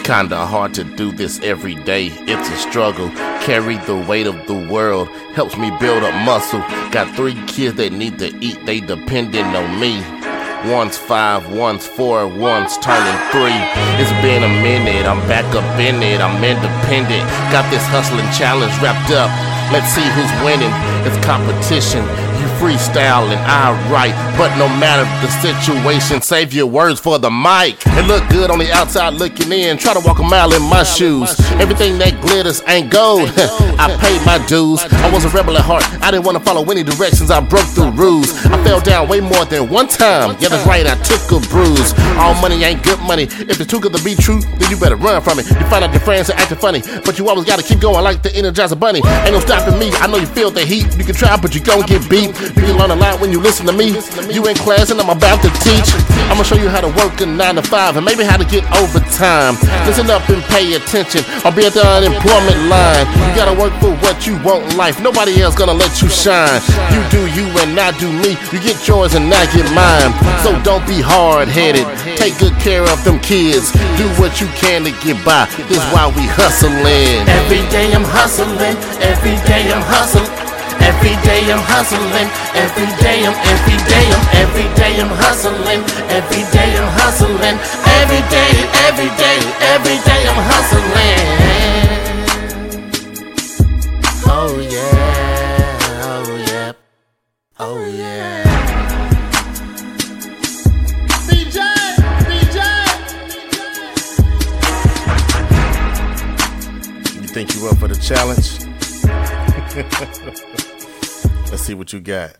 kinda hard to do this every day. It's a struggle. Carry the weight of the world. Helps me build up muscle. Got three kids that need to eat, they depending on me. One's five, one's four, one's turning three. It's been a minute, I'm back up in it, I'm independent. Got this hustling challenge wrapped up. Let's see who's winning. It's competition. You freestyle and I write, but no matter the situation, save your words for the mic. It look good on the outside looking in. Try to walk a mile in my shoes. Everything that glitters ain't gold. I paid my dues. I was a rebel at heart. I didn't want to follow any directions. I broke the rules. I fell down way more than one time. Yeah, that's right. I took a bruise. All money ain't good money. If it's too good to be true, then you better run from it. You find out your friends are acting funny, but you always gotta keep going like the Energizer Bunny. Ain't no stopping me. I know you feel the heat. You can try, but you gon' get beat. You can learn a lot when you listen to me. You in class and I'm about to teach. I'ma show you how to work a nine to five and maybe how to get overtime. Listen up and pay attention. I'll be at the unemployment line. You gotta work for what you want in life. Nobody else gonna let you shine. You do you and I do me. You get yours and I get mine. So don't be hard headed. Take good care of them kids. Do what you can to get by. This is why we hustling. Every day I'm hustling, every day I'm hustling. Every day I'm hustling, every day I'm, every day I'm, every day I'm hustling, every day I'm hustling, every day, every day, every day I'm hustling. Oh yeah, oh yeah, oh yeah. B-Jay, B-Jay. You think you up for the challenge? Let's see what you got.